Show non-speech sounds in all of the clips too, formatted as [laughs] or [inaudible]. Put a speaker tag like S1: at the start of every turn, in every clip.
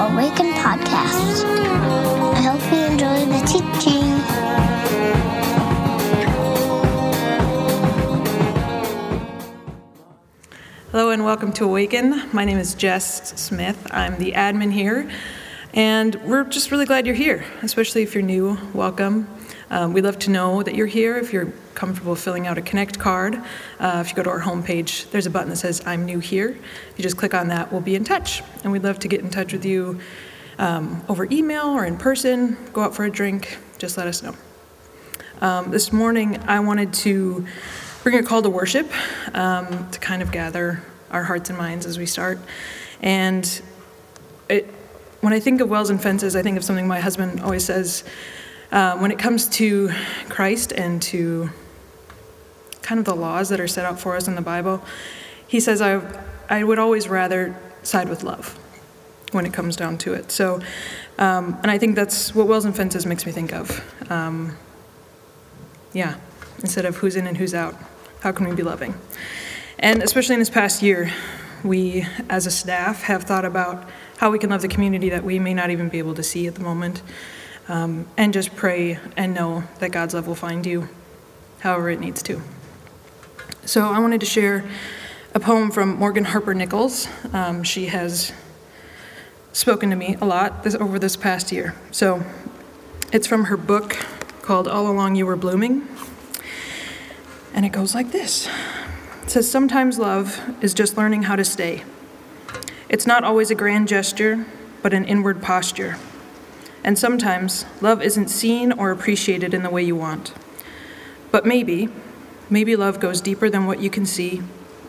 S1: Awaken podcast. I hope you enjoy the teaching.
S2: Hello and welcome to Awaken. My name is Jess Smith. I'm the admin here, and we're just really glad you're here, especially if you're new. Welcome. Um, we'd love to know that you're here. If you're comfortable filling out a Connect card, uh, if you go to our homepage, there's a button that says I'm new here. If you just click on that, we'll be in touch. And we'd love to get in touch with you um, over email or in person, go out for a drink, just let us know. Um, this morning, I wanted to bring a call to worship um, to kind of gather our hearts and minds as we start. And it, when I think of wells and fences, I think of something my husband always says uh, when it comes to Christ and to kind of the laws that are set out for us in the Bible, he says, I, I would always rather side with love when it comes down to it. So, um, and I think that's what Wells and Fences makes me think of. Um, yeah, instead of who's in and who's out, how can we be loving? And especially in this past year, we as a staff have thought about how we can love the community that we may not even be able to see at the moment um, and just pray and know that God's love will find you however it needs to. So I wanted to share a poem from Morgan Harper Nichols. Um, she has spoken to me a lot this, over this past year. So it's from her book called All Along You Were Blooming. And it goes like this It says, Sometimes love is just learning how to stay. It's not always a grand gesture, but an inward posture. And sometimes love isn't seen or appreciated in the way you want. But maybe, maybe love goes deeper than what you can see,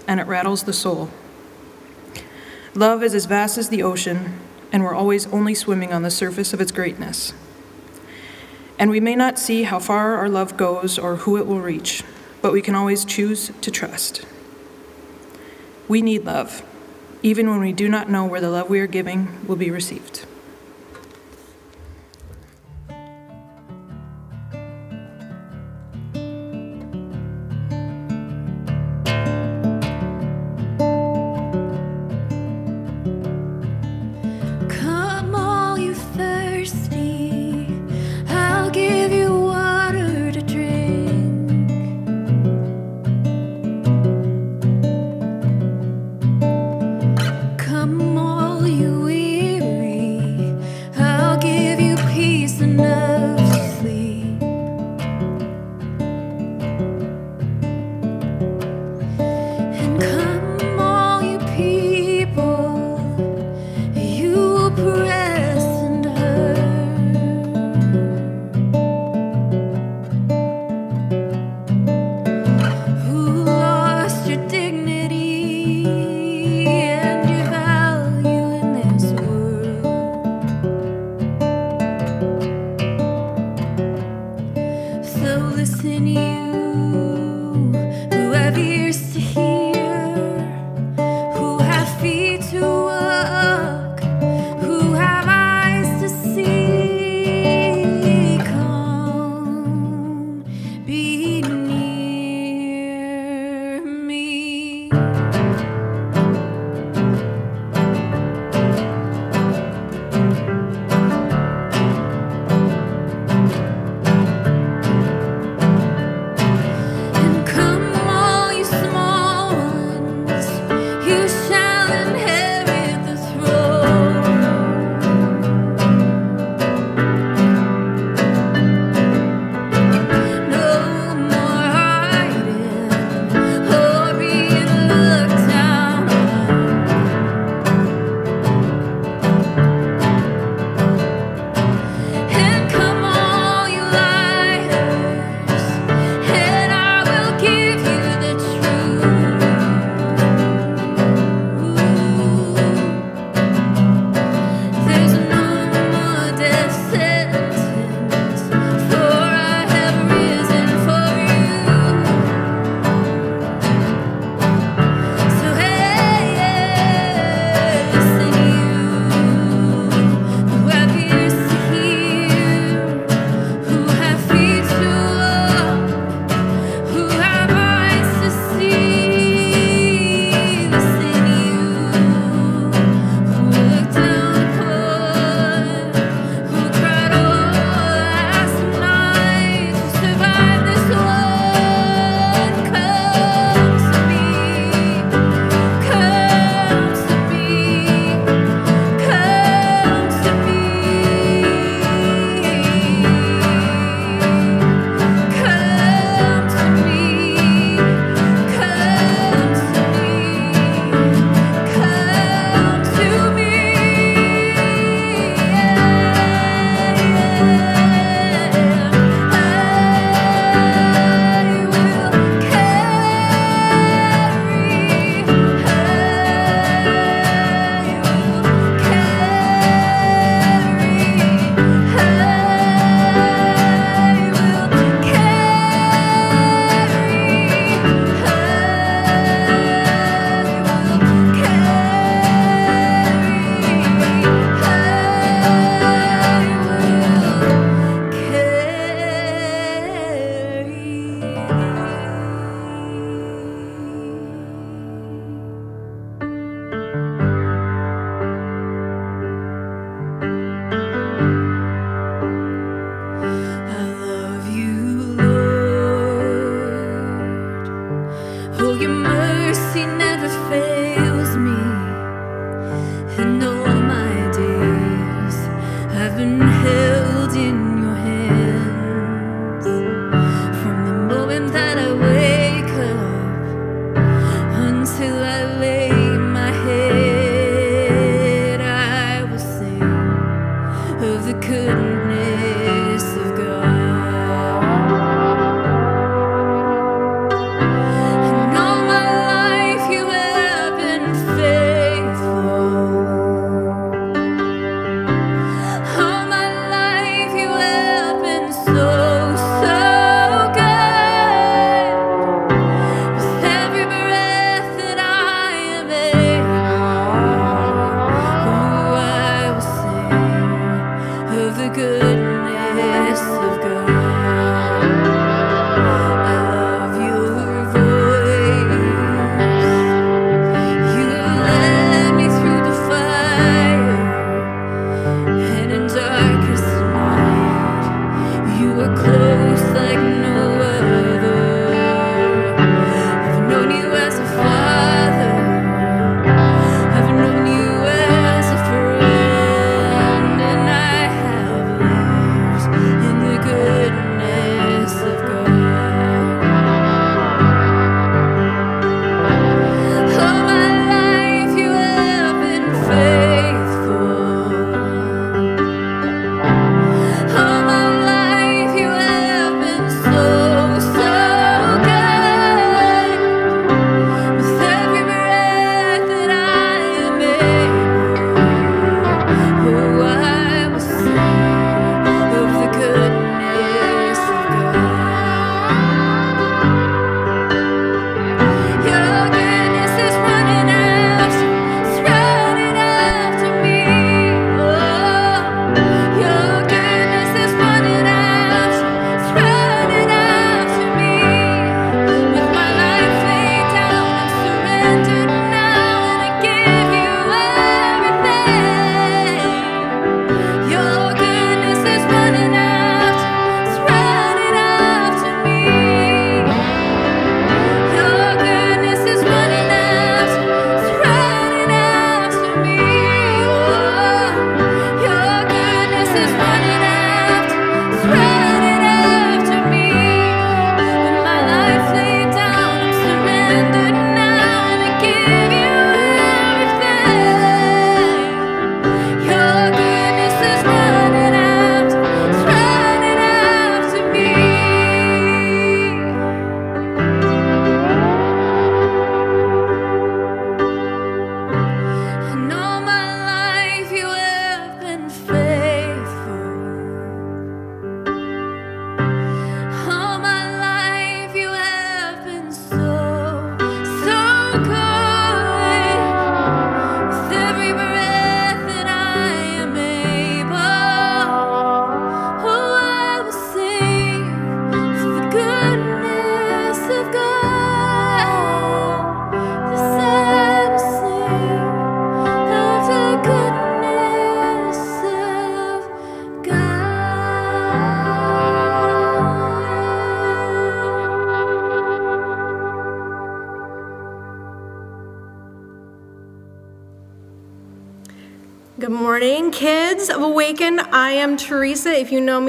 S2: and it rattles the soul. Love is as vast as the ocean, and we're always only swimming on the surface of its greatness. And we may not see how far our love goes or who it will reach, but we can always choose to trust. We need love, even when we do not know where the love we are giving will be received.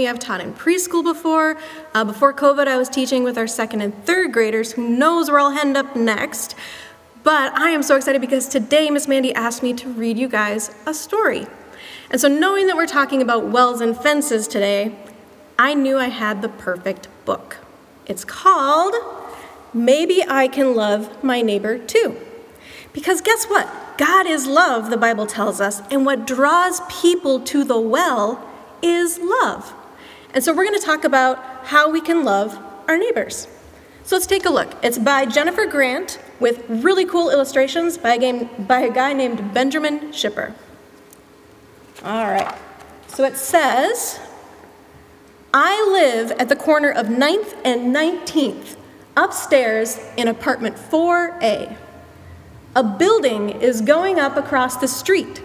S3: Me, I've taught in preschool before. Uh, before COVID, I was teaching with our second and third graders. Who knows where I'll end up next? But I am so excited because today Miss Mandy asked me to read you guys a story. And so, knowing that we're talking about wells and fences today, I knew I had the perfect book. It's called Maybe I Can Love My Neighbor Too. Because guess what? God is love, the Bible tells us, and what draws people to the well is love. And so we're going to talk about how we can love our neighbors. So let's take a look. It's by Jennifer Grant with really cool illustrations by a, game, by a guy named Benjamin Schipper. All right. So it says, I live at the corner of 9th and 19th, upstairs in apartment 4A. A building is going up across the street.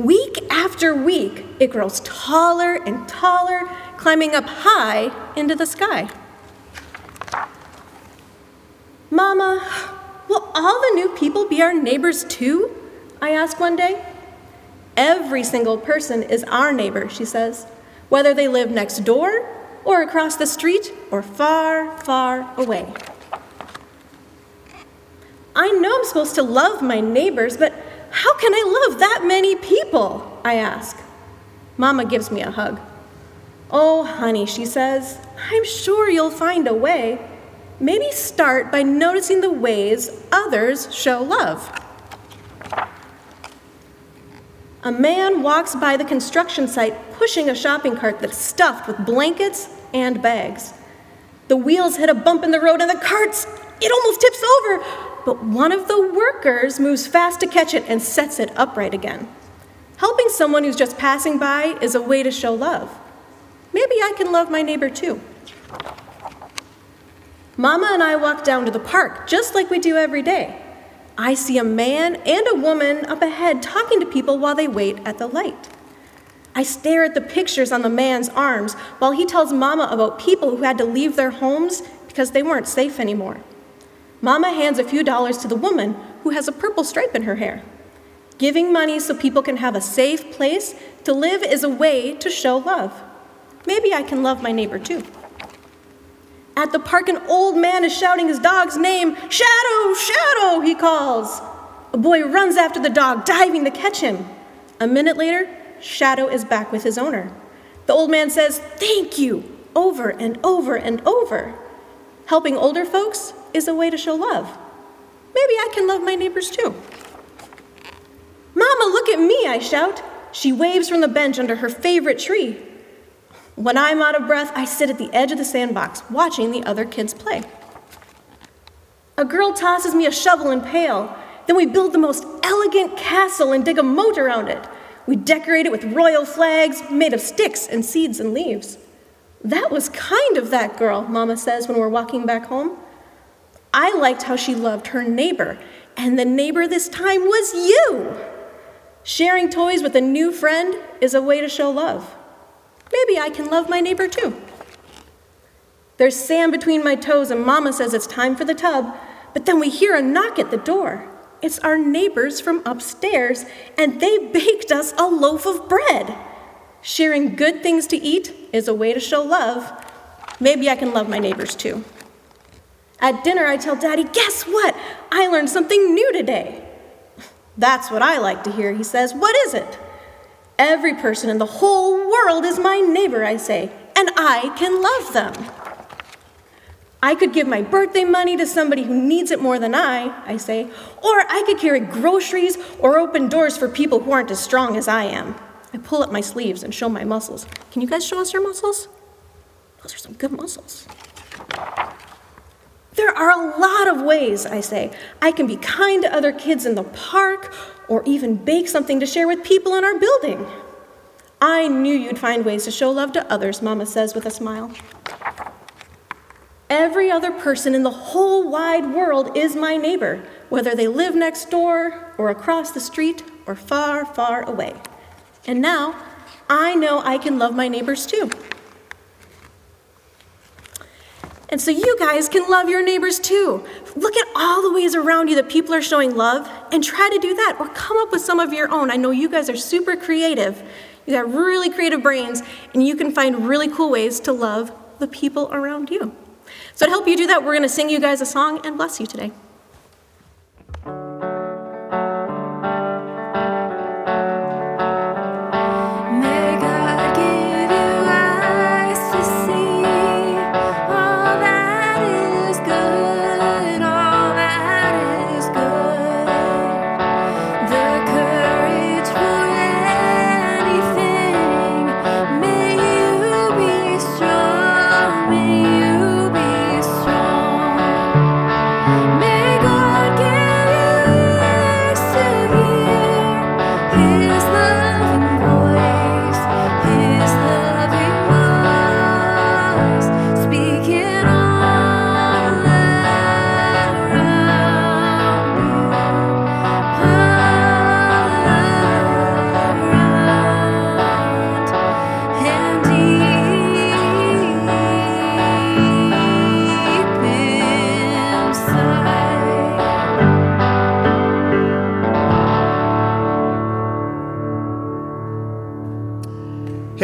S3: Week after week, it grows taller and taller, climbing up high into the sky. Mama, will all the new people be our neighbors too? I ask one day. Every single person is our neighbor, she says, whether they live next door or across the street or far, far away. I know I'm supposed to love my neighbors, but how can I love that many people? I ask. Mama gives me a hug. Oh, honey, she says, I'm sure you'll find a way. Maybe start by noticing the ways others show love. A man walks by the construction site pushing a shopping cart that's stuffed with blankets and bags. The wheels hit a bump in the road and the cart's, it almost tips over but one of the workers moves fast to catch it and sets it upright again. Helping someone who's just passing by is a way to show love. Maybe I can love my neighbor too. Mama and I walk down to the park just like we do every day. I see a man and a woman up ahead talking to people while they wait at the light. I stare at the pictures on the man's arms while he tells Mama about people who had to leave their homes because they weren't safe anymore. Mama hands a few dollars to the woman who has a purple stripe in her hair. Giving money so people can have a safe place to live is a way to show love. Maybe I can love my neighbor too. At the park, an old man is shouting his dog's name Shadow, Shadow, he calls. A boy runs after the dog, diving to catch him. A minute later, Shadow is back with his owner. The old man says, Thank you, over and over and over. Helping older folks is a way to show love. Maybe I can love my neighbors too. Mama, look at me, I shout. She waves from the bench under her favorite tree. When I'm out of breath, I sit at the edge of the sandbox, watching the other kids play. A girl tosses me a shovel and pail. Then we build the most elegant castle and dig a moat around it. We decorate it with royal flags made of sticks and seeds and leaves. That was kind of that girl, Mama says when we're walking back home. I liked how she loved her neighbor, and the neighbor this time was you. Sharing toys with a new friend is a way to show love. Maybe I can love my neighbor too. There's sand between my toes, and Mama says it's time for the tub, but then we hear a knock at the door. It's our neighbors from upstairs, and they [laughs] baked us a loaf of bread. Sharing good things to eat is a way to show love. Maybe I can love my neighbors too. At dinner, I tell Daddy, guess what? I learned something new today. That's what I like to hear, he says. What is it? Every person in the whole world is my neighbor, I say, and I can love them. I could give my birthday money to somebody who needs it more than I, I say, or I could carry groceries or open doors for people who aren't as strong as I am. I pull up my sleeves and show my muscles. Can you guys show us your muscles? Those are some good muscles. There are a lot of ways, I say. I can be kind to other kids in the park or even bake something to share with people in our building. I knew you'd find ways to show love to others, Mama says with a smile. Every other person in the whole wide world is my neighbor, whether they live next door or across the street or far, far away. And now I know I can love my neighbors too. And so you guys can love your neighbors too. Look at all the ways around you that people are showing love and try to do that or come up with some of your own. I know you guys are super creative. You got really creative brains and you can find really cool ways to love the people around you. So to help you do that, we're going to sing you guys a song and bless you today.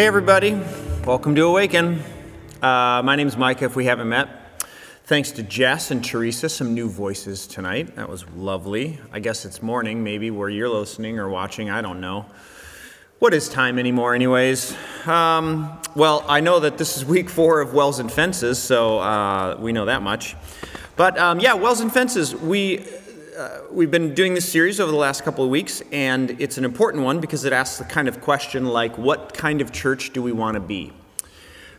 S4: Everybody. Welcome to Awaken. Uh, my name is Micah, if we haven't met. Thanks to Jess and Teresa, some new voices tonight. That was lovely. I guess it's morning, maybe, where you're listening or watching. I don't know. What is time anymore, anyways? Um, well, I know that this is week four of Wells and Fences, so uh, we know that much. But um, yeah, Wells and Fences, we uh, we've been doing this series over the last couple of weeks, and it's an important one because it asks the kind of question like, what kind of church do we want to be?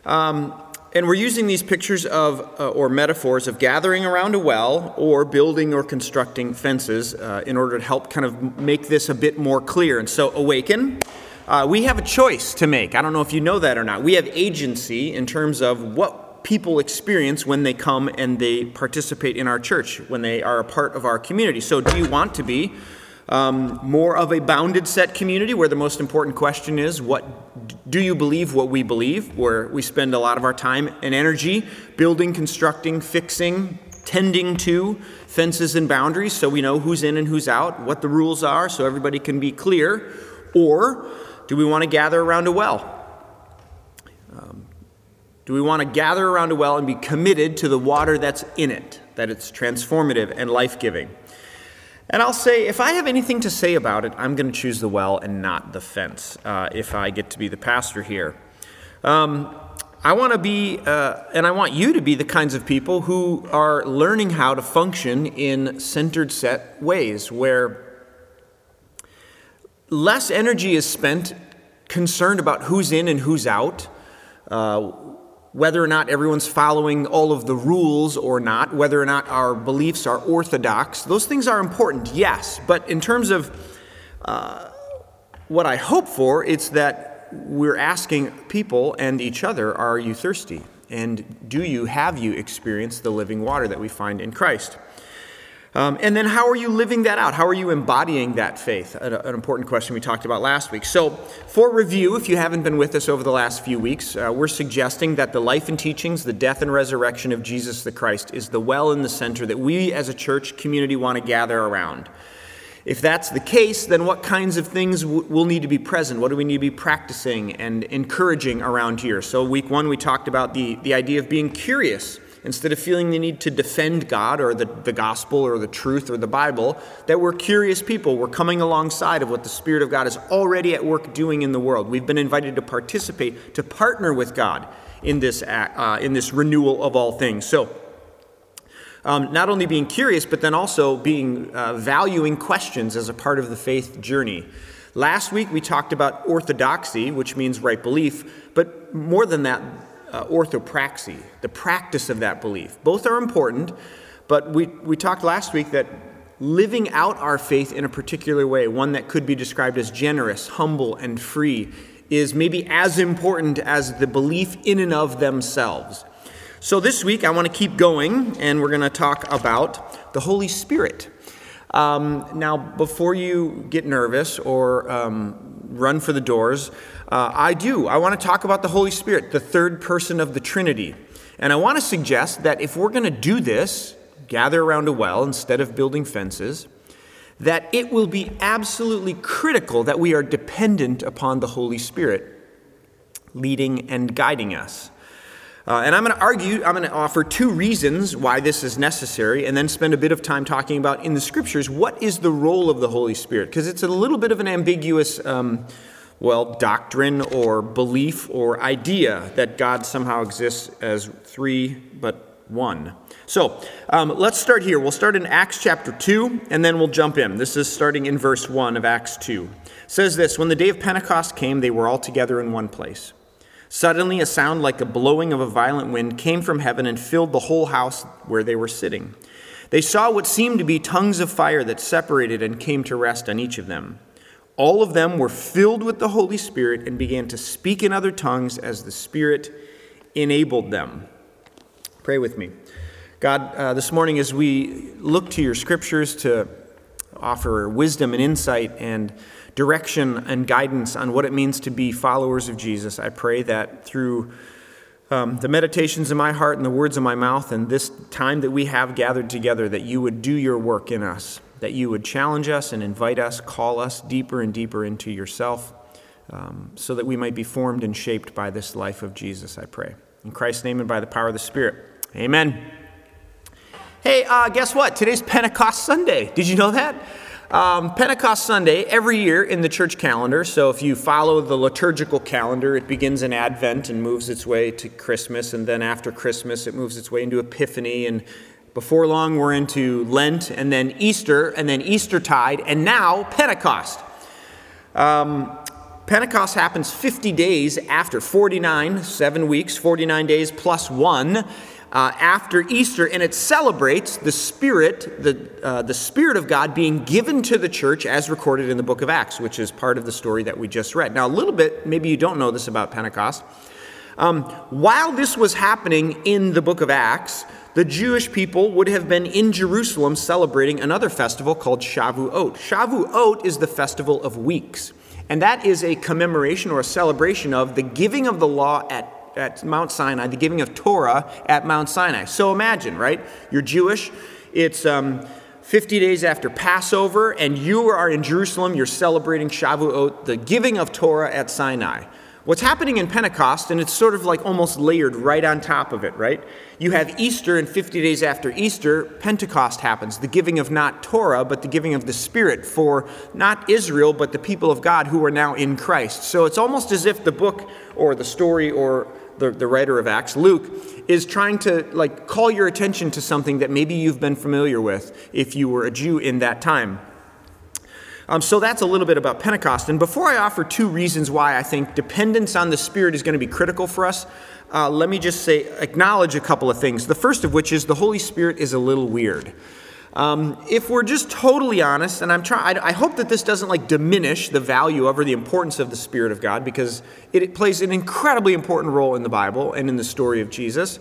S4: Um, and we're using these pictures of, uh, or metaphors of gathering around a well or building or constructing fences uh, in order to help kind of make this a bit more clear. And so, awaken. Uh, we have a choice to make. I don't know if you know that or not. We have agency in terms of what people experience when they come and they participate in our church, when they are a part of our community. So, do you want to be um, more of a bounded set community where the most important question is what do you believe what we believe, where we spend a lot of our time and energy building, constructing, fixing, tending to fences and boundaries so we know who's in and who's out, what the rules are so everybody can be clear? Or do we want to gather around a well? Do we want to gather around a well and be committed to the water that's in it, that it's transformative and life giving? And I'll say, if I have anything to say about it, I'm going to choose the well and not the fence uh, if I get to be the pastor here. Um, I want to be, uh, and I want you to be the kinds of people who are learning how to function in centered set ways where less energy is spent concerned about who's in and who's out. Uh, whether or not everyone's following all of the rules or not, whether or not our beliefs are orthodox, those things are important, yes. But in terms of uh, what I hope for, it's that we're asking people and each other, are you thirsty? And do you, have you experienced the living water that we find in Christ? Um, and then, how are you living that out? How are you embodying that faith? An, an, important question we talked about last week. So, for review, if you haven't been with us over the last few weeks, uh, we're suggesting that the life and teachings, the death and resurrection of Jesus the Christ is the well in the center that we as a church community want to gather around. If that's the case, then what kinds of things w- will need to be present? What do we need to be practicing and encouraging around here? So, week one, we talked about the, the idea of being curious instead of feeling the need to defend God or the, the gospel or the truth or the Bible, that we're curious people. We're coming alongside of what the Spirit of God is already at work doing in the world. We've been invited to participate, to partner with God in this, uh, in this renewal of all things. So, um, not only being curious, but then also being uh, valuing questions as a part of the faith journey. Last week we talked about orthodoxy, which means right belief, but more than that, uh, orthopraxy, the practice of that belief. Both are important, but we, we talked last week that living out our faith in a particular way, one that could be described as generous, humble, and free, is maybe as important as the belief in and of themselves. So this week I want to keep going, and we're going to talk about the Holy Spirit. Um, now, before you get nervous or um, run for the doors, uh, I do. I want to talk about the Holy Spirit, the third person of the Trinity. And I want to suggest that if we're going to do this, gather around a well instead of building fences, that it will be absolutely critical that we are dependent upon the Holy Spirit leading and guiding us. Uh, and I'm going to argue, I'm going to offer two reasons why this is necessary, and then spend a bit of time talking about in the scriptures what is the role of the Holy Spirit, because it's a little bit of an ambiguous, um, well, doctrine or belief or idea that God somehow exists as three but one. So um, let's start here. We'll start in Acts chapter 2, and then we'll jump in. This is starting in verse 1 of Acts 2. It says this When the day of Pentecost came, they were all together in one place. Suddenly, a sound like a blowing of a violent wind came from heaven and filled the whole house where they were sitting. They saw what seemed to be tongues of fire that separated and came to rest on each of them. All of them were filled with the Holy Spirit and began to speak in other tongues as the Spirit enabled them. Pray with me. God, uh, this morning as we look to your scriptures to offer wisdom and insight and direction and guidance on what it means to be followers of Jesus. I pray that through um, the meditations in my heart and the words of my mouth and this time that we have gathered together, that you would do your work in us, that you would challenge us and invite us, call us deeper and deeper into yourself, um, so that we might be formed and shaped by this life of Jesus, I pray. In Christ's name and by the power of the Spirit. Amen. Hey, uh, guess what? Today's Pentecost Sunday. Did you know that? Um, Pentecost Sunday, every year in the church calendar, so if you follow the liturgical calendar, it begins in Advent and moves its way to Christmas, and then after Christmas, it moves its way into Epiphany, and before long, we're into Lent, and then Easter, and then Eastertide, and now Pentecost. Um, Pentecost happens 50 days after 49, seven weeks, 49 days plus one uh, after Easter, and it celebrates the Spirit, the, uh, the Spirit of God being given to the church as recorded in the book of Acts, which is part of the story that we just read. Now, a little bit, maybe you don't know this about Pentecost. Um, while this was happening in the book of Acts, the Jewish people would have been in Jerusalem celebrating another festival called Shavuot. Shavuot is the festival of weeks, and that is a commemoration or a celebration of the giving of the law at at Mount Sinai, the giving of Torah at Mount Sinai. So imagine, right? You're Jewish. It's um, 50 days after Passover, and you are in Jerusalem. You're celebrating Shavuot, the giving of Torah at Sinai. What's happening in Pentecost, and it's sort of like almost layered right on top of it, right? You have Easter, and 50 days after Easter, Pentecost happens, the giving of not Torah, but the giving of the Spirit for not Israel, but the people of God who are now in Christ. So it's almost as if the book or the story or the, the writer of Acts, Luke, is trying to like call your attention to something that maybe you've been familiar with if you were a Jew in that time. Um, so that's a little bit about Pentecost. And before I offer two reasons why I think dependence on the Spirit is going to be critical for us, uh, let me just say, acknowledge a couple of things. The first of which is the Holy Spirit is a little weird. Um, if we're just totally honest, and I'm trying, I, hope that this doesn't like diminish the value of or the importance of the Spirit of God because it, it plays an incredibly important role in the Bible and in the story of Jesus.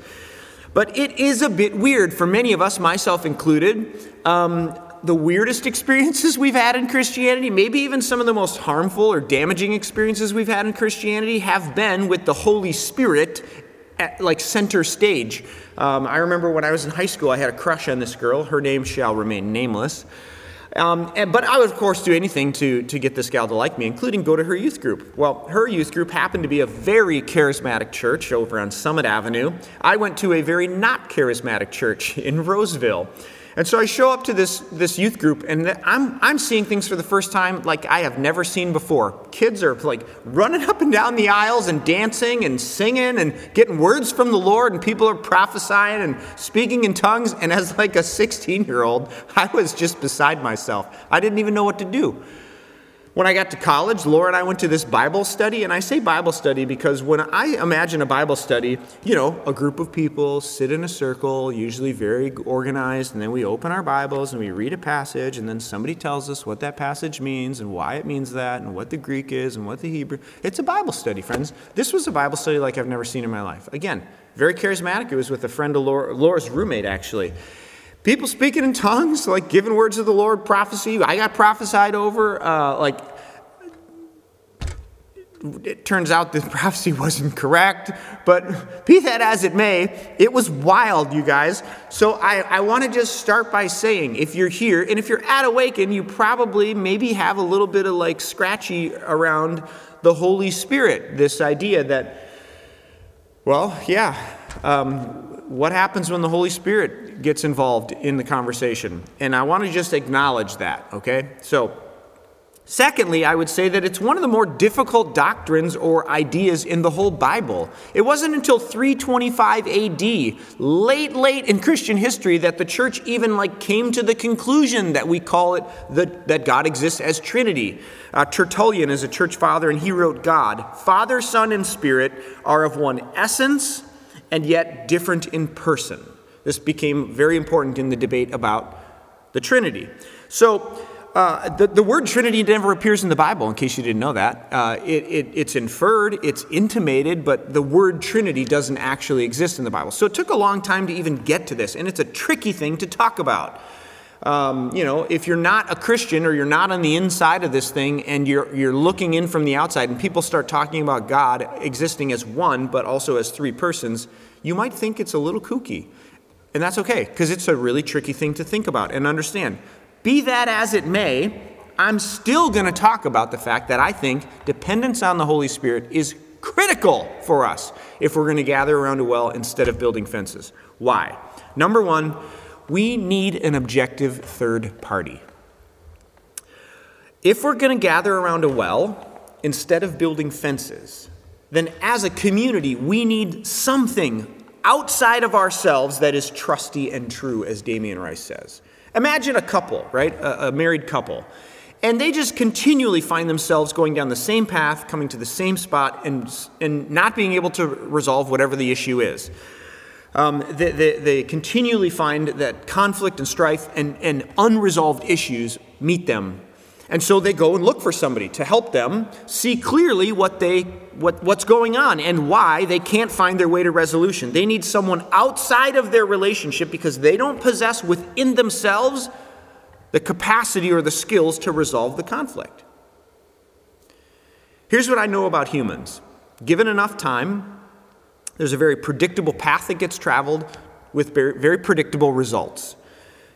S4: But it is a bit weird for many of us, myself included. Um, the weirdest experiences we've had in Christianity, maybe even some of the most harmful or damaging experiences we've had in Christianity, have been with the Holy Spirit at like center stage. Um, I remember when I was in high school, I had a crush on this girl. Her name shall remain nameless. Um, and, but I would, of course, do anything to, to get this gal to like me, including go to her youth group. Well, her youth group happened to be a very charismatic church over on Summit Avenue. I went to a very not charismatic church in Roseville. And so I show up to this, this youth group, and I'm, I'm seeing things for the first time like I have never seen before. Kids are like running up and down the aisles and dancing and singing and getting words from the Lord, and people are prophesying and speaking in tongues. And as like a 16 year old, I was just beside myself. I didn't even know what to do. When I got to college, Laura and I went to this Bible study, and I say Bible study because when I imagine a Bible study, you know, a group of people sit in a circle, usually very organized, and then we open our Bibles and we read a passage, and then somebody tells us what that passage means and why it means that, and what the Greek is and what the Hebrew. It's a Bible study, friends. This was a Bible study like I've never seen in my life. Again, very charismatic. It was with a friend of Laura, Laura's roommate, actually people speaking in tongues, like giving words of the Lord, prophecy. I got prophesied over. Uh, like, it turns out the [laughs] prophecy wasn't correct, but be that as it may, it was wild, you guys. So I, I want to just start by saying if you're here, and if you're at Awaken, you probably maybe have a little bit of like scratchy around the Holy Spirit. This idea that, well, yeah, um, what happens when the Holy Spirit gets involved in the conversation? And I want to just acknowledge that, okay? So, Secondly, I would say that it's one of the more difficult doctrines or ideas in the whole Bible. It wasn't until 325 AD, late, late in Christian history, that the church even like came to the conclusion that we call it the, that God exists as Trinity. Uh, Tertullian is a church father, and he wrote, "God, Father, Son, and Spirit are of one essence, and yet different in person." This became very important in the debate about the Trinity. So. Uh, the, the word Trinity never appears in the Bible, in case you didn't know that. Uh, it, it, it's inferred, it's intimated, but the word Trinity doesn't actually exist in the Bible. So it took a long time to even get to this, and it's a tricky thing to talk about. Um, you know, if you're not a Christian or you're not on the inside of this thing and you're, you're looking in from the outside and people start talking about God existing as one but also as three persons, you might think it's a little kooky. And that's okay, because it's a really tricky thing to think about and understand. Be that as it may, I'm still going to talk about the fact that I think dependence on the Holy Spirit is critical for us if we're going to gather around a well instead of building fences. Why? Number one, we need an objective third party. If we're going to gather around a well instead of building fences, then as a community, we need something outside of ourselves that is trusty and true, as Damien Rice says. Imagine a couple, right? A, a, married couple. And they just continually find themselves going down the same path, coming to the same spot, and, and not being able to resolve whatever the issue is. Um, they, they, they, continually find that conflict and strife and, and unresolved issues meet them and so they go and look for somebody to help them see clearly what they, what, what's going on and why they can't find their way to resolution. They need someone outside of their relationship because they don't possess within themselves the capacity or the skills to resolve the conflict. Here's what I know about humans given enough time, there's a very predictable path that gets traveled with very, predictable results.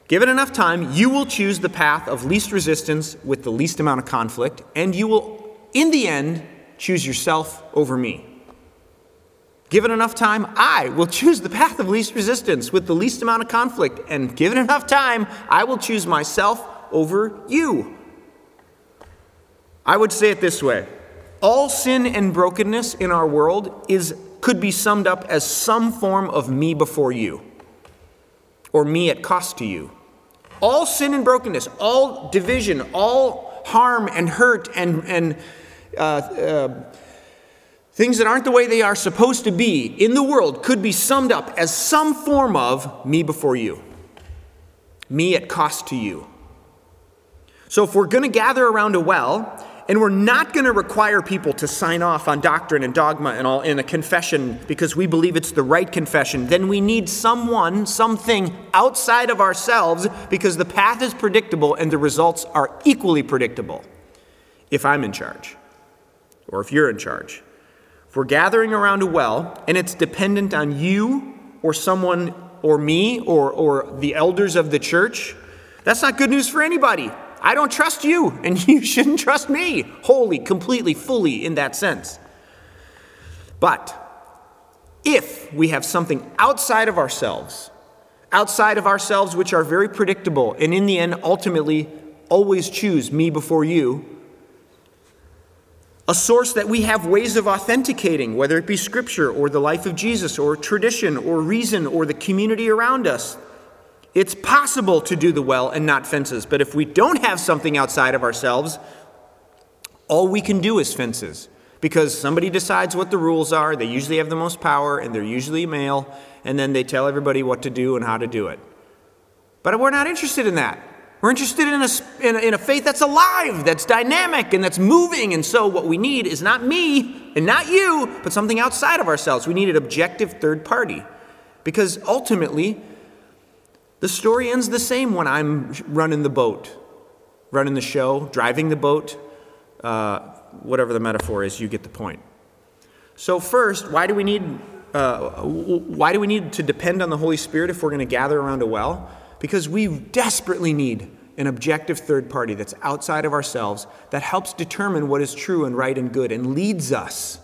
S4: Given enough time, you will choose the path of least resistance with the least amount of conflict, and you will, in the end, choose yourself over me. Given enough time, I will choose the path of least resistance with the least amount of conflict, and given enough time, I will choose myself over you. I would say it this way all sin and brokenness in our world is, could be summed up as some form of me before you, or me at cost to you. All sin and brokenness, all division, all harm and hurt and, and uh, uh, things that aren't the way they are supposed to be in the world could be summed up as some form of me before you, me at cost to you. So if we're going to gather around a well, and we're not going to require people to sign off on doctrine and dogma and all in a confession because we believe it's the right confession. Then we need someone, something outside of ourselves because the path is predictable and the results are equally predictable if I'm in charge or if you're in charge. If we're gathering around a well and it's dependent on you or someone or me or, or the elders of the church, that's not good news for anybody. I don't trust you, and [laughs] you shouldn't trust me wholly, completely, fully in that sense. But if we have something outside of ourselves, outside of ourselves which are very predictable, and in the end, ultimately, always choose me before you, a source that we have ways of authenticating, whether it be scripture or the life of Jesus or tradition or reason or the community around us, it's possible to do the well and not fences, but if we don't have something outside of ourselves, all we can do is fences. Because somebody decides what the rules are, they usually have the most power, and they're usually male, and then they tell everybody what to do and how to do it. But we're not interested in that. We're interested in a, in a, in a faith that's alive, that's dynamic, and that's moving. And so, what we need is not me and not you, but something outside of ourselves. We need an objective third party. Because ultimately, the story ends the same when I'm running the boat, running the show, driving the boat. uh, whatever the metaphor is, you get the point. So, first, why do we need uh, why do we need to depend on the Holy Spirit if we're going to gather around a well? Because we desperately need an objective third party that's outside of ourselves that helps determine what is true and right and good and leads us,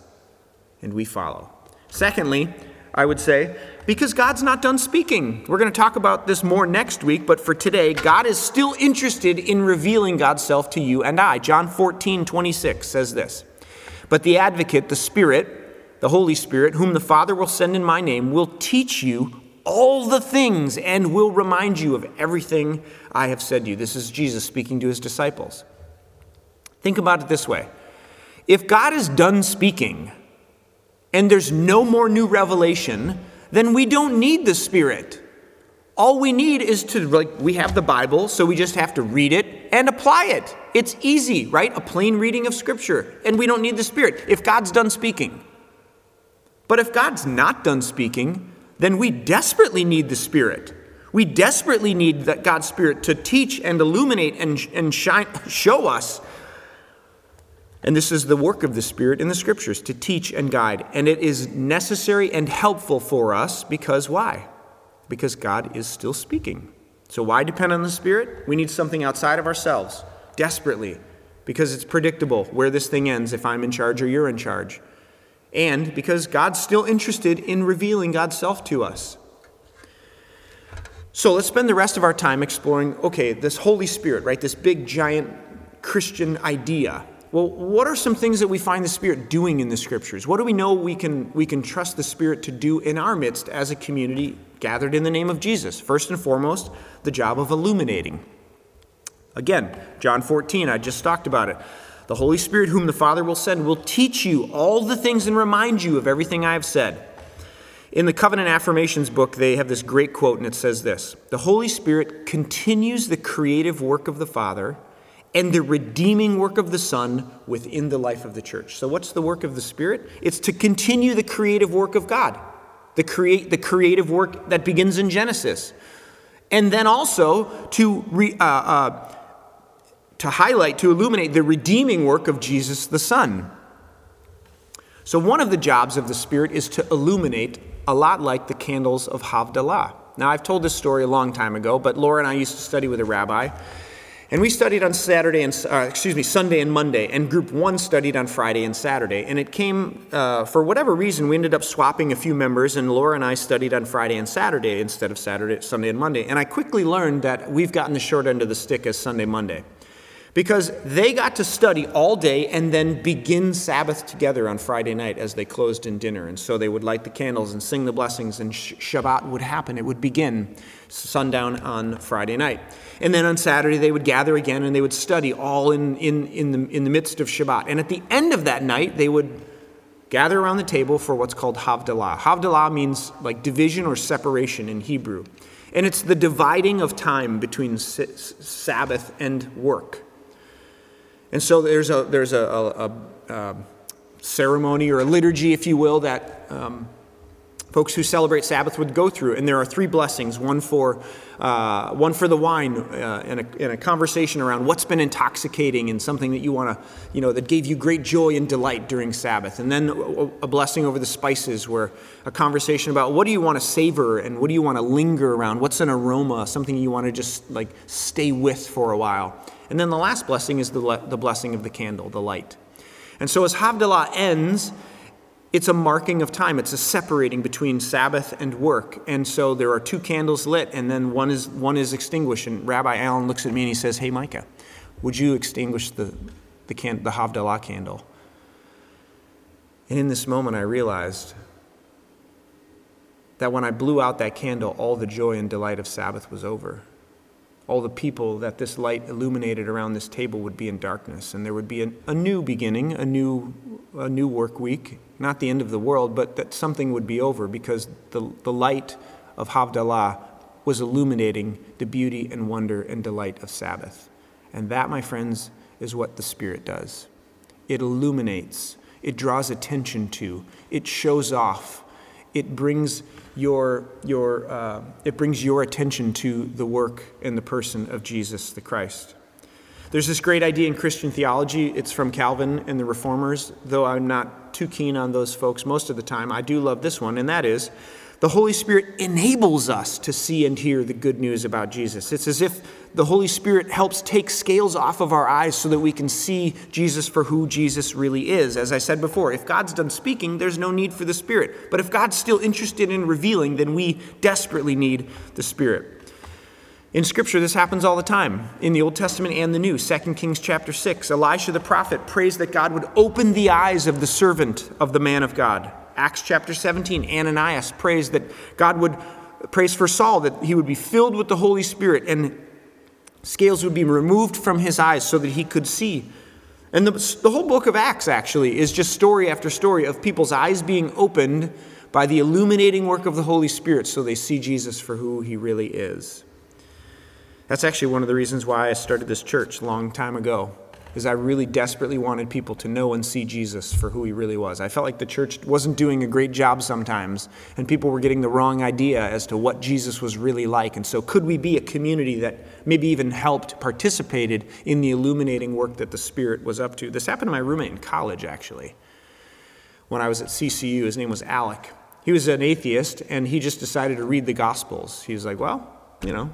S4: and we follow. Secondly, I would say, because God's not done speaking. We're going to talk about this more next week, but for today, God is still interested in revealing God's self to you and I. John 14, 26 says this But the advocate, the Spirit, the Holy Spirit, whom the Father will send in my name, will teach you all the things and will remind you of everything I have said to you. This is Jesus speaking to his disciples. Think about it this way if God is done speaking and there's no more new revelation, then we don't need the Spirit. All we need is to, like, we have the Bible, so we just have to read it and apply it. It's easy, right? A plain reading of Scripture, and we don't need the Spirit if God's done speaking. But if God's not done speaking, then we desperately need the Spirit. We desperately need that God's Spirit to teach and illuminate and, and shine, [laughs] show us. And this is the work of the Spirit in the Scriptures to teach and guide. And it is necessary and helpful for us because why? Because God is still speaking. So, why depend on the Spirit? We need something outside of ourselves, desperately, because it's predictable where this thing ends if I'm in charge or you're in charge and because God's still interested in revealing God's self to us. So let's spend the rest of our time exploring okay, this Holy Spirit, right? This big, giant Christian idea. Well, what are some things that we find the Spirit doing in the Scriptures? What do we know we can, we can trust the Spirit to do in our midst as a community gathered in the name of Jesus? First and foremost, the job of illuminating. Again, John 14, I just talked about it. The Holy Spirit, whom the Father will send, will teach you all the things and remind you of everything I have said. In the Covenant Affirmations book, they have this great quote, and it says this The Holy Spirit continues the creative work of the Father and the redeeming work of the Son within the life of the church. So, what's the work of the Spirit? It's to continue the creative work of God, the, create, the creative work that begins in Genesis. And then also to re, uh, uh, to highlight, to illuminate the redeeming work of Jesus the Son. So, one of the jobs of the Spirit is to illuminate, a lot like the candles of Havdalah. Now, I've told this story a long time ago, but Laura and I used to study with a rabbi. And we studied on Saturday and, uh, excuse me, Sunday and Monday, and group one studied on Friday and Saturday. And it came, uh, for whatever reason, we ended up swapping a few members, and Laura and I studied on Friday and Saturday instead of Saturday, Sunday and Monday. And I quickly learned that we've gotten the short end of the stick as Sunday, Monday because they got to study all day and then begin Sabbath together on Friday night as they closed in dinner. And so they would light the candles and sing the blessings, and Shabbat would happen. It would begin sundown on Friday night. And then on Saturday, they would gather again and they would study all in, in, in, the, in the midst of Shabbat. And at the end of that night, they would gather around the table for what's called Havdalah. Havdalah means like division or separation in Hebrew. And it's the dividing of time between Sabbath and work. And so there's a, there's a, a, a ceremony or a liturgy, if you will, that um, folks who celebrate Sabbath would go through. And there are three blessings one for, uh, one for the wine uh, and, a, and a conversation around what's been intoxicating and something that you want to, you know, that gave you great joy and delight during Sabbath. And then a, a blessing over the spices, where a conversation about what do you want to savor and what do you want to linger around? What's an aroma, something you want to just like stay with for a while? And then the last blessing is the, le- the blessing of the candle, the light. And so as Havdalah ends, it's a marking of time. It's a separating between Sabbath and work. And so there are two candles lit, and then one is, one is extinguished. And Rabbi Allen looks at me and he says, Hey, Micah, would you extinguish the, the, can- the Havdalah candle? And in this moment, I realized that when I blew out that candle, all the joy and delight of Sabbath was over all the people that this light illuminated around this table would be in darkness, and there would be a, a new beginning, a new, a new work week, not the end of the world, but that something would be over because the, the light of Havdalah was illuminating the beauty and wonder and delight of Sabbath. And that, my friends, is what the Spirit does. It illuminates, it draws attention to, it shows off, it brings your, your, uh, it brings your attention to the work and the person of Jesus the Christ. There's this great idea in Christian theology. It's from Calvin and the Reformers, though I'm not too keen on those folks most of the time. I do love this one, and that is the Holy Spirit enables us to see and hear the good news about Jesus. It's as if the Holy Spirit helps take scales off of our eyes so that we can see Jesus for who Jesus really is. As I said before, if God's done speaking, there's no need for the Spirit. But if God's still interested in revealing, then we desperately need the Spirit. In Scripture, this happens all the time, in the Old Testament and the New. 2 Kings chapter 6, Elisha the prophet prays that God would open the eyes of the servant of the man of God. Acts chapter 17, Ananias prays that God would, prays for Saul that he would be filled with the Holy Spirit and scales would be removed from his eyes so that he could see. And the, the whole book of Acts, actually, is just story after story of people's eyes being opened by the illuminating work of the Holy Spirit so they see Jesus for who he really is. That's actually one of the reasons why I started this church a long time ago. Is I really desperately wanted people to know and see Jesus for who he really was. I felt like the church wasn't doing a great job sometimes, and people were getting the wrong idea as to what Jesus was really like. And so, could we be a community that maybe even helped, participated in the illuminating work that the Spirit was up to? This happened to my roommate in college, actually. When I was at CCU, his name was Alec. He was an atheist, and he just decided to read the Gospels. He was like, well, you know,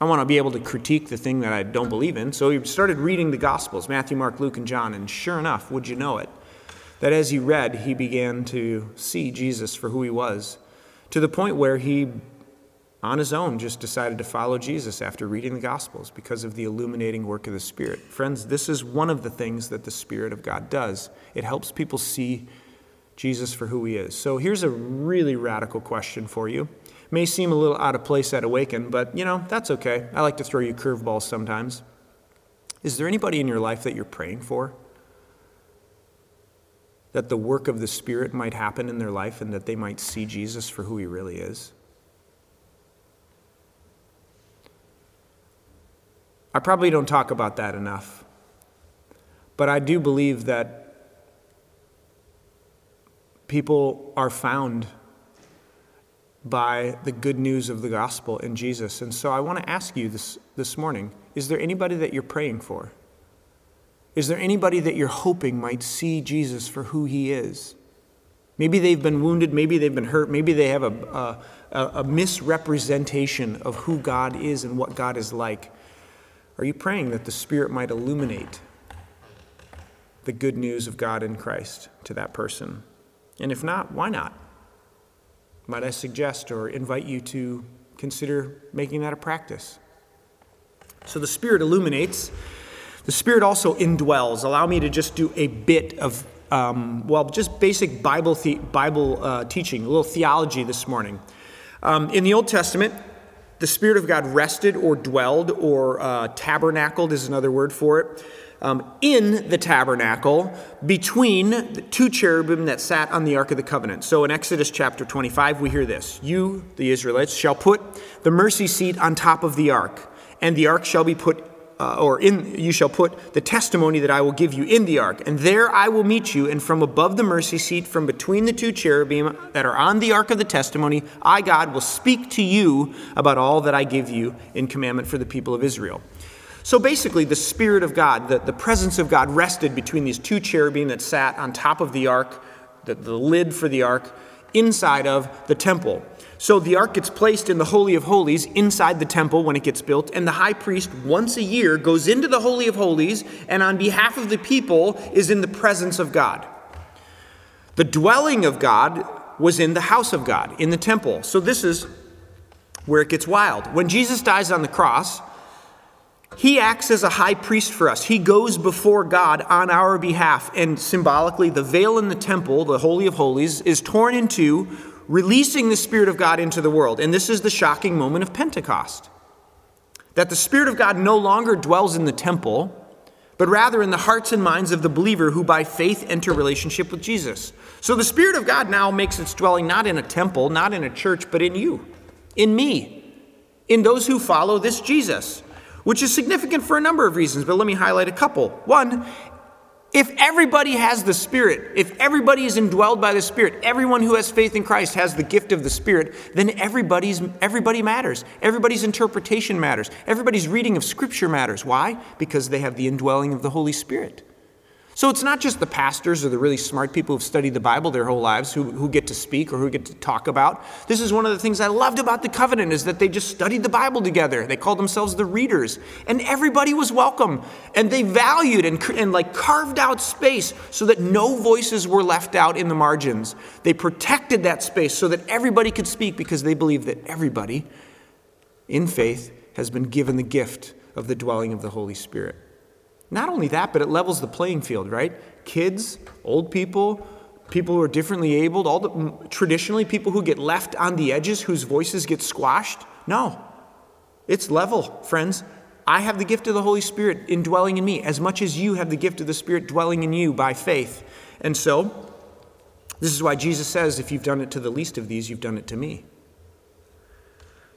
S4: I want to be able to critique the thing that I don't believe in. So he started reading the Gospels Matthew, Mark, Luke, and John. And sure enough, would you know it, that as he read, he began to see Jesus for who he was, to the point where he, on his own, just decided to follow Jesus after reading the Gospels because of the illuminating work of the Spirit. Friends, this is one of the things that the Spirit of God does it helps people see Jesus for who he is. So here's a really radical question for you. May seem a little out of place at Awaken, but you know, that's okay. I like to throw you curveballs sometimes. Is there anybody in your life that you're praying for? That the work of the Spirit might happen in their life and that they might see Jesus for who he really is? I probably don't talk about that enough, but I do believe that people are found by the good news of the gospel in Jesus. And so I want to ask you this, this morning is there anybody that you're praying for? Is there anybody that you're hoping might see Jesus for who he is? Maybe they've been wounded, maybe they've been hurt, maybe they have a, a, a misrepresentation of who God is and what God is like. Are you praying that the Spirit might illuminate the good news of God in Christ to that person? And if not, why not? Might I suggest or invite you to consider making that a practice? So the Spirit illuminates, the Spirit also indwells. Allow me to just do a bit of, um, well, just basic Bible, the- Bible uh, teaching, a little theology this morning. Um, in the Old Testament, the Spirit of God rested or dwelled or uh, tabernacled is another word for it um, in the tabernacle between the two cherubim that sat on the Ark of the Covenant. So in Exodus chapter 25, we hear this You, the Israelites, shall put the mercy seat on top of the ark, and the ark shall be put uh, or in you shall put the testimony that I will give you in the ark, and there I will meet you, and from above the mercy seat, from between the two cherubim that are on the ark of the testimony, I God will speak to you about all that I give you in commandment for the people of Israel. So basically, the Spirit of God, the, the presence of God, rested between these two cherubim that sat on top of the ark, the, the lid for the ark, inside of the temple. So the ark gets placed in the Holy of Holies inside the temple when it gets built, and the high priest once a year goes into the Holy of Holies and on behalf of the people is in the presence of God. The dwelling of God was in the house of God, in the temple. So this is where it gets wild. When Jesus dies on the cross, he acts as a high priest for us. He goes before God on our behalf. And symbolically, the veil in the temple, the Holy of Holies, is torn in two, releasing the Spirit of God into the world. And this is the shocking moment of Pentecost that the Spirit of God no longer dwells in the temple, but rather in the hearts and minds of the believer who by faith enter relationship with Jesus. So the Spirit of God now makes its dwelling not in a temple, not in a church, but in you, in me, in those who follow this Jesus which is significant for a number of reasons, but let me highlight a couple. One, If everybody has the Spirit, if everybody is indwelled by the Spirit, everyone who has faith in Christ has the gift of the Spirit, then everybody's, everybody matters. Everybody's interpretation matters. Everybody's reading of Scripture matters. Why? Because they have the indwelling of the Holy Spirit. So it's not just the pastors or the really smart people who've studied the Bible their whole lives who, who get to speak or who get to talk about. This is one of the things I loved about the covenant is that they just studied the Bible together. They called themselves the readers. And everybody was welcome. And they valued and, and like carved out space so that no voices were left out in the margins. They protected that space so that everybody could speak because they believed that everybody in faith has been given the gift of the dwelling of the Holy Spirit. Not only that, but it levels the playing field, right? Kids, old people, people who are differently abled, all the traditionally people who get left on the edges, whose voices get squashed. No. It's level, friends. I have the gift of the Holy Spirit indwelling in me as much as you have the gift of the Spirit dwelling in you by faith. And so, this is why Jesus says, if you've done it to the least of these, you've done it to me.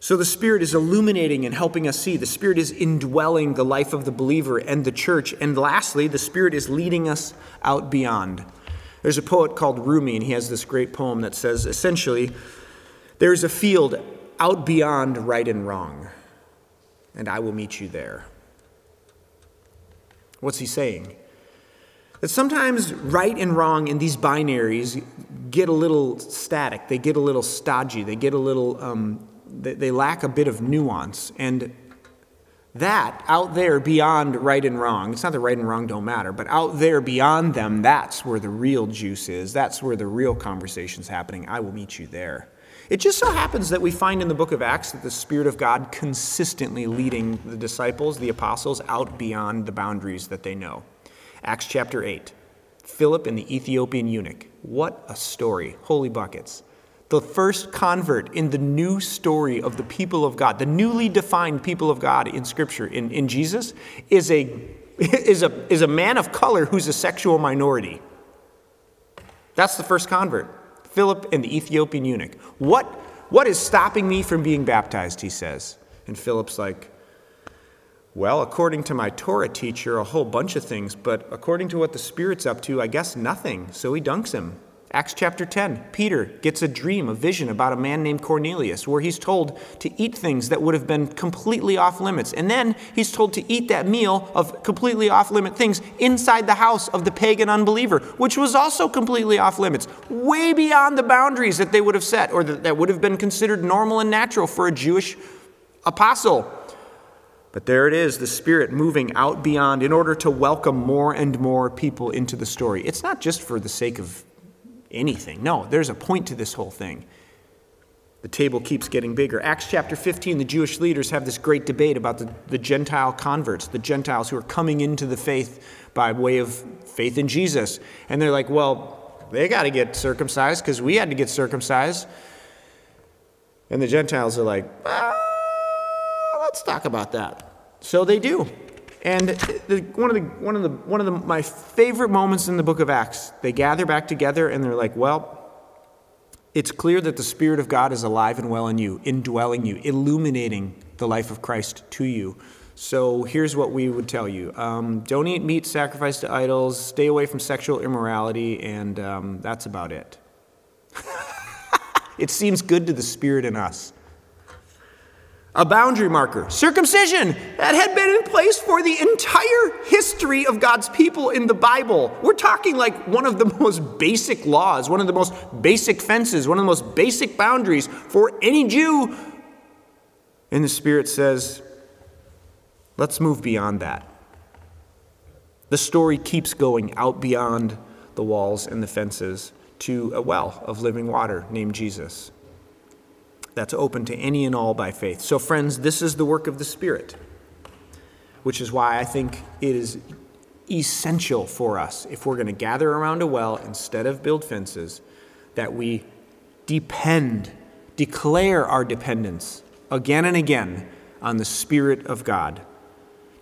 S4: So the Spirit is illuminating and helping us see. The Spirit is indwelling the life of the believer and the church. And lastly, the Spirit is leading us out beyond. There's a poet called Rumi, and he has this great poem that says essentially, there's a field out beyond right and wrong, and I will meet you there. What's he saying? That sometimes right and wrong in these binaries get a little static, they get a little stodgy, they get a little um, they, they lack a bit of nuance. And that out there beyond right and wrong, it's not that right and wrong don't matter, but out there beyond them, that's where the real juice is. That's where the real conversation's happening. I will meet you there. It just so happens that we find in the book of Acts that the Spirit of God consistently leading the disciples, the apostles, out beyond the boundaries that they know. Acts chapter 8. Philip and the Ethiopian eunuch. What a story. Holy buckets the first convert in the new story of the people of God, the newly defined people of God in Scripture, in, in Jesus, is a, [laughs] is, a, is a man of color who's a sexual minority. That's the first convert, Philip and the Ethiopian eunuch. What, what is stopping me from being baptized, he says. And Philip's like, well, according to my Torah teacher, a whole bunch of things, but according to what the Spirit's up to, I guess nothing. So he dunks him. Acts chapter 10, Peter gets a dream, a vision about a man named Cornelius, where he's told to eat things that would have been completely off limits. And then he's told to eat that meal of completely off limit things inside the house of the pagan unbeliever, which was also completely off limits, way beyond the boundaries that they would have set or that would have been considered normal and natural for a Jewish apostle. But there it is, the Spirit moving out beyond in order to welcome more and more people into the story. It's not just for the sake of anything. No, there's a point to this whole thing. The table keeps getting bigger. Acts chapter 15, the Jewish leaders have this great debate about the, the Gentile converts, the Gentiles who are coming into the faith by way of faith in Jesus. And they're like, well, they got to get circumcised because we had to get circumcised. And the Gentiles are like, well, let's talk about that. So they do. And the, one of the one of the one of the, my favorite moments in the book of Acts, they gather back together and they're like, "Well, it's clear that the Spirit of God is alive and well in you, indwelling you, illuminating the life of Christ to you." So here's what we would tell you: um, Don't eat meat sacrificed to idols. Stay away from sexual immorality, and um, that's about it. [laughs] it seems good to the Spirit in us a boundary marker. Circumcision, that had been in place for the entire history of God's people in the Bible. We're talking like one of the [laughs] most basic laws, one of the most basic fences, one of the most basic boundaries for any Jew. And the Spirit says, let's move beyond that. The story keeps going out beyond the walls and the fences to a well of living water named Jesus that's open to any and all by faith. So, friends, this is the work of the Spirit, which is why I think it is essential for us, if we're going to gather around a well instead of build fences, that we depend, declare our dependence again and again on the Spirit of God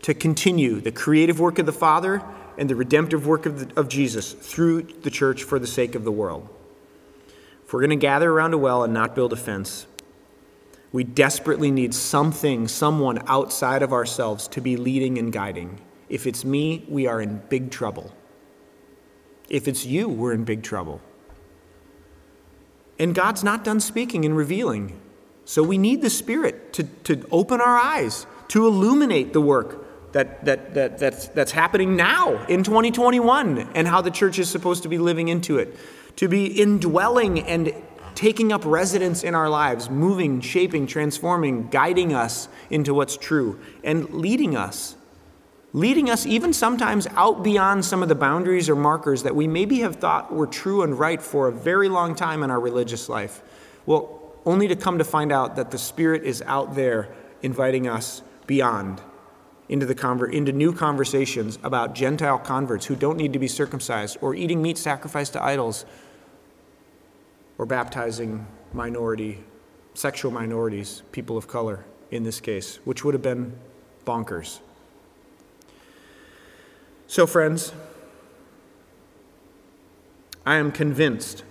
S4: to continue the creative work of the Father and the redemptive work of, the, of Jesus through the church for the sake of the world. If we're going to gather around a well and not build a fence, we desperately need something, someone outside of ourselves to be leading and guiding. If it's me, we are in big trouble. If it's you, we're in big trouble. And God's not done speaking and revealing. So we need the Spirit to, to open our eyes, to illuminate the work that, that, that, that's, that's happening now in 2021 and how the church is supposed to be living into it, to be indwelling and taking up residence in our lives, moving, shaping, transforming, guiding us into what's true, and leading us leading us even sometimes out beyond some of the boundaries or markers that we maybe have thought were true and right for a very long time in our religious life. Well, only to come to find out that the Spirit is out there inviting us beyond into, the conver- into new conversations about Gentile converts who don't need to be circumcised or eating meat sacrificed to idols or baptizing minority, sexual minorities, people of color in this case, which would have been bonkers. So, friends, I am convinced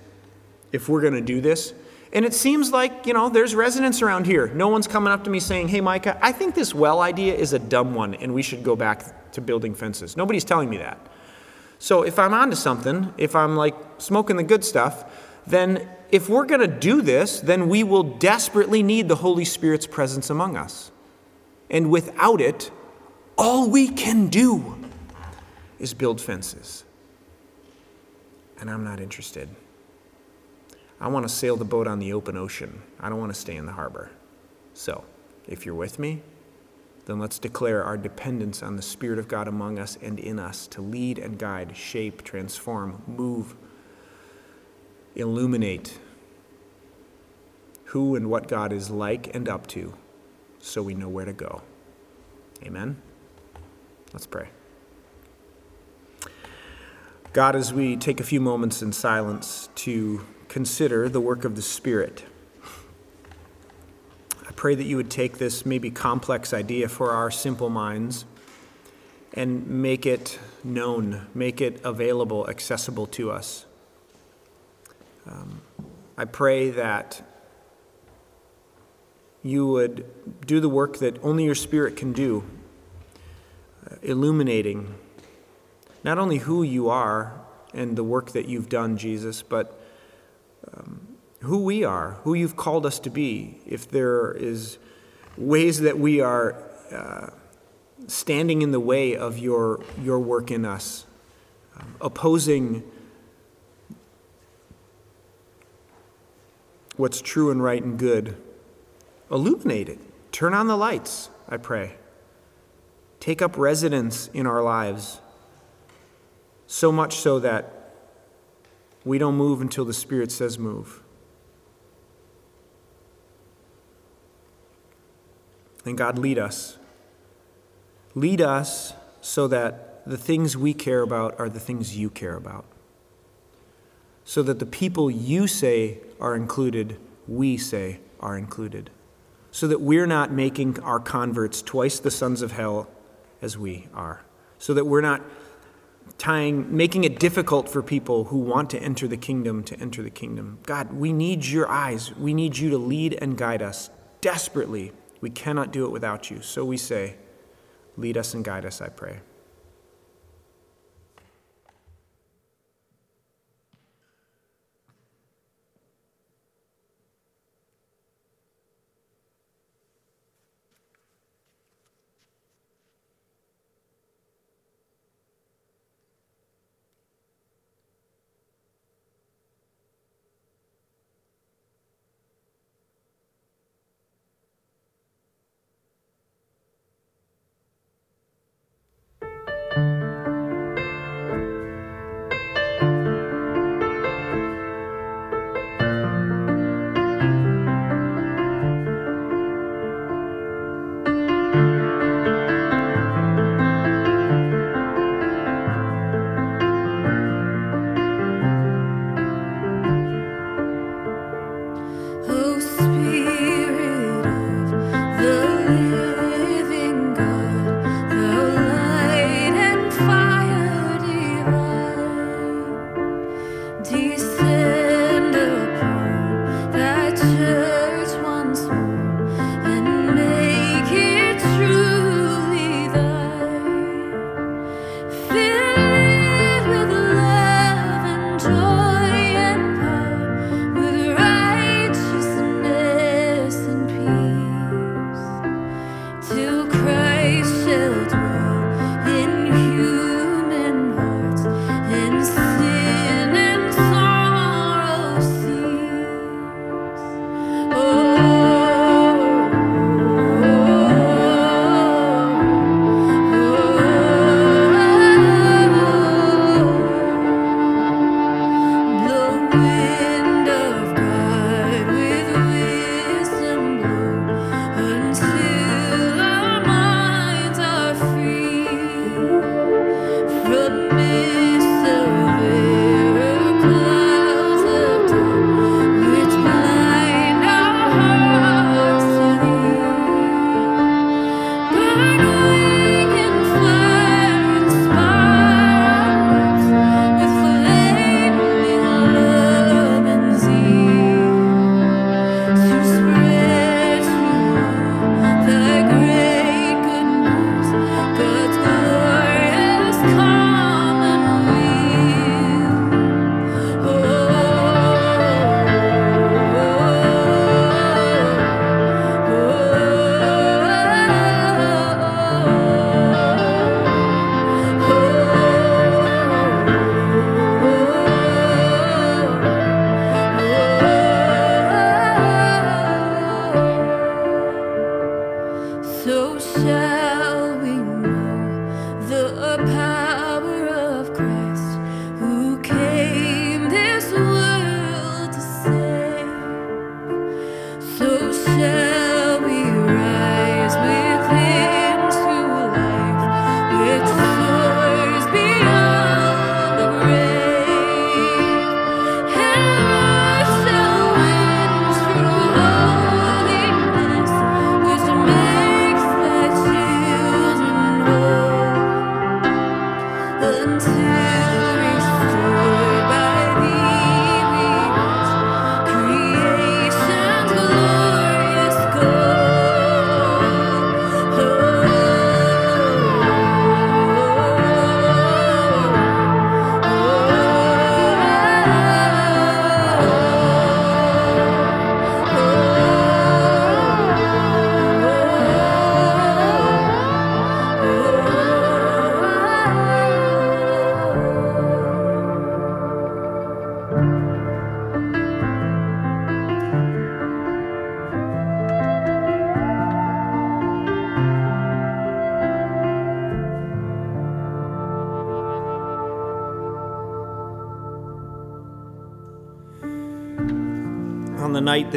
S4: if we're going to do this, and it seems like, you know, there's resonance around here. No one's coming up to me saying, hey, Micah, I think this well idea is a dumb one and we should go back to building fences. Nobody's telling me that. So if I'm onto something, if I'm like smoking the good stuff, then if we're going to do this, then we will desperately need the Holy Spirit's presence among us. And without it, all we can do is build fences. And I'm not interested. I want to sail the boat on the open ocean. I don't want to stay in the harbor. So, if you're with me, then let's declare our dependence on the Spirit of God among us and in us to lead and guide, shape, transform, move, illuminate who and what God is like and up to so we know where to go. Amen? Let's pray. God, as we take a few moments in silence to consider the work of the Spirit, I pray that you would take this maybe complex idea for our simple minds and make it known, make it available, accessible to us. Um, I pray that you would do the work that only your Spirit can do, uh, illuminating not only who you are and the work that you've done, Jesus, but um, who we are, who you've called us to be. If there is ways that we are uh, standing in the way of your, your work in us, um, opposing what's true and right and good, illuminate it. Turn on the lights, I pray. Take up residence in our lives. So much so that we don't move until the Spirit says move. And God, lead us. Lead us so that the things we care about are the things you care about. So that the people you say are included, we say are included. So that we're not making our converts twice the sons of hell as we are. So that we're not tying, making it difficult for people who want to enter the kingdom to enter the kingdom. God, we need your eyes. We need you to lead and guide us desperately. We cannot do it without you. So we say, lead us and guide us, I pray. Do you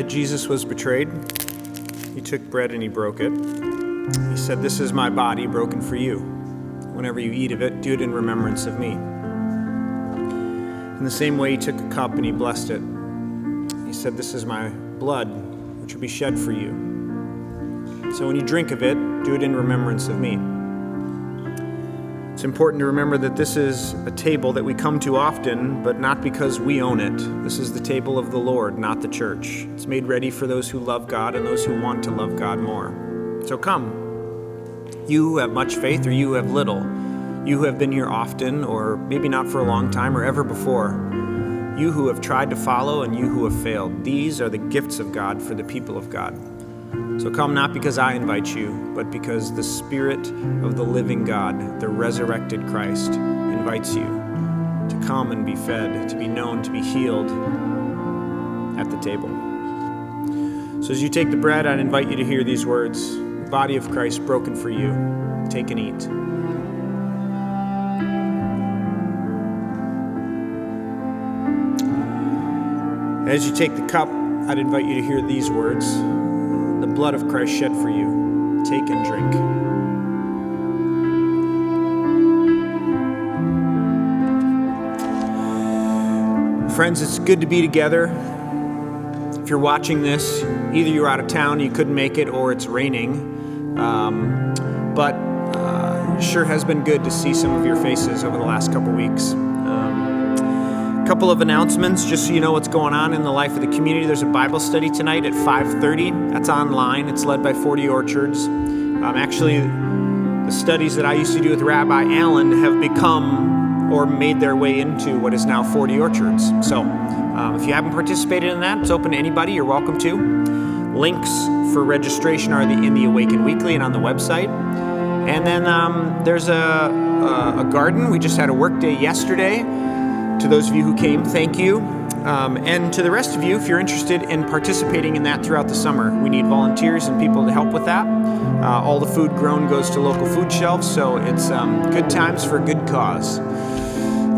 S4: that Jesus was betrayed, he took bread and he broke it. He said, This is my body broken for you. Whenever you eat of it, do it in remembrance of me. In the same way, he took a cup and he blessed it. He said, This is my blood, which will be shed for you. So when you drink of it, do it in remembrance of me. It's important to remember that this is a table that we come to often, but not because we own it. This is the table of the Lord, not the church. It's made ready for those who love God and those who want to love God more. So come. You who have much faith or you who have little, you who have been here often or maybe not for a long time or ever before, you who have tried to follow and you who have failed, these are the gifts of God for the people of God. So come not because I invite you, but because the Spirit of the living God, the resurrected Christ, invites you to come and be fed, to be known, to be healed at the table. So as you take the bread, I'd invite you to hear these words body of Christ broken for you. Take and eat. As you take the cup, I'd invite you to hear these words the blood of Christ shed for you. Take and drink. Friends, it's good to be together. If you're watching this, either you're out of town, you couldn't make it, or it's raining. Um, but uh, sure has been good to see some of your faces over the last couple weeks. Couple of announcements just so you know what's going on in the life of the community. There's a bible study tonight at 5.30 that's online. It's led by 40 orchards. Um, actually the studies that i used to do with rabbi allen have become or made their way into what is now 40 orchards. So um, if you haven't participated in that it's open to anybody. You're welcome to. Links for registration are the, in the awaken weekly and on the website. And then um, there's a, a, a garden. We just had a work day yesterday to those of you who came, thank you. Um, and to the rest of you, if you're interested in participating in that throughout the summer, we need volunteers and people to help with that. Uh, all the food grown goes to local food shelves, so it's um, good times for a good cause.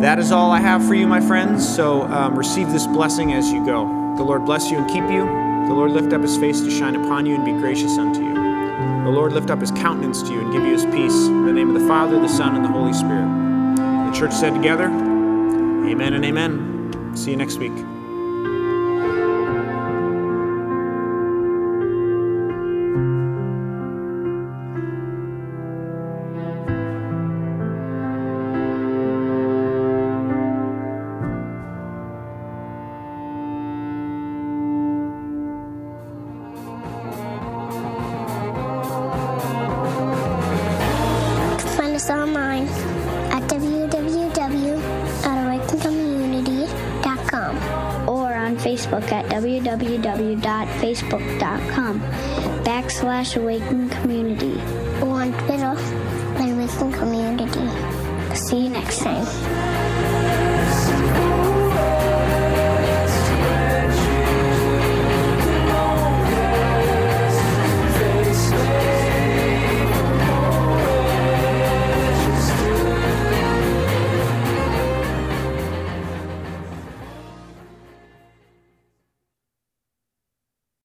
S4: That is all I have for you, my friends. So um, receive this blessing as you go. The Lord bless you and keep you. The Lord lift up his face to shine upon you and be gracious unto you. The Lord lift up his countenance to you and give you his peace. In the name of the Father, the Son, and the Holy Spirit. The church said together, Amen and amen. See you next week.
S5: www.facebook.com backslash awaken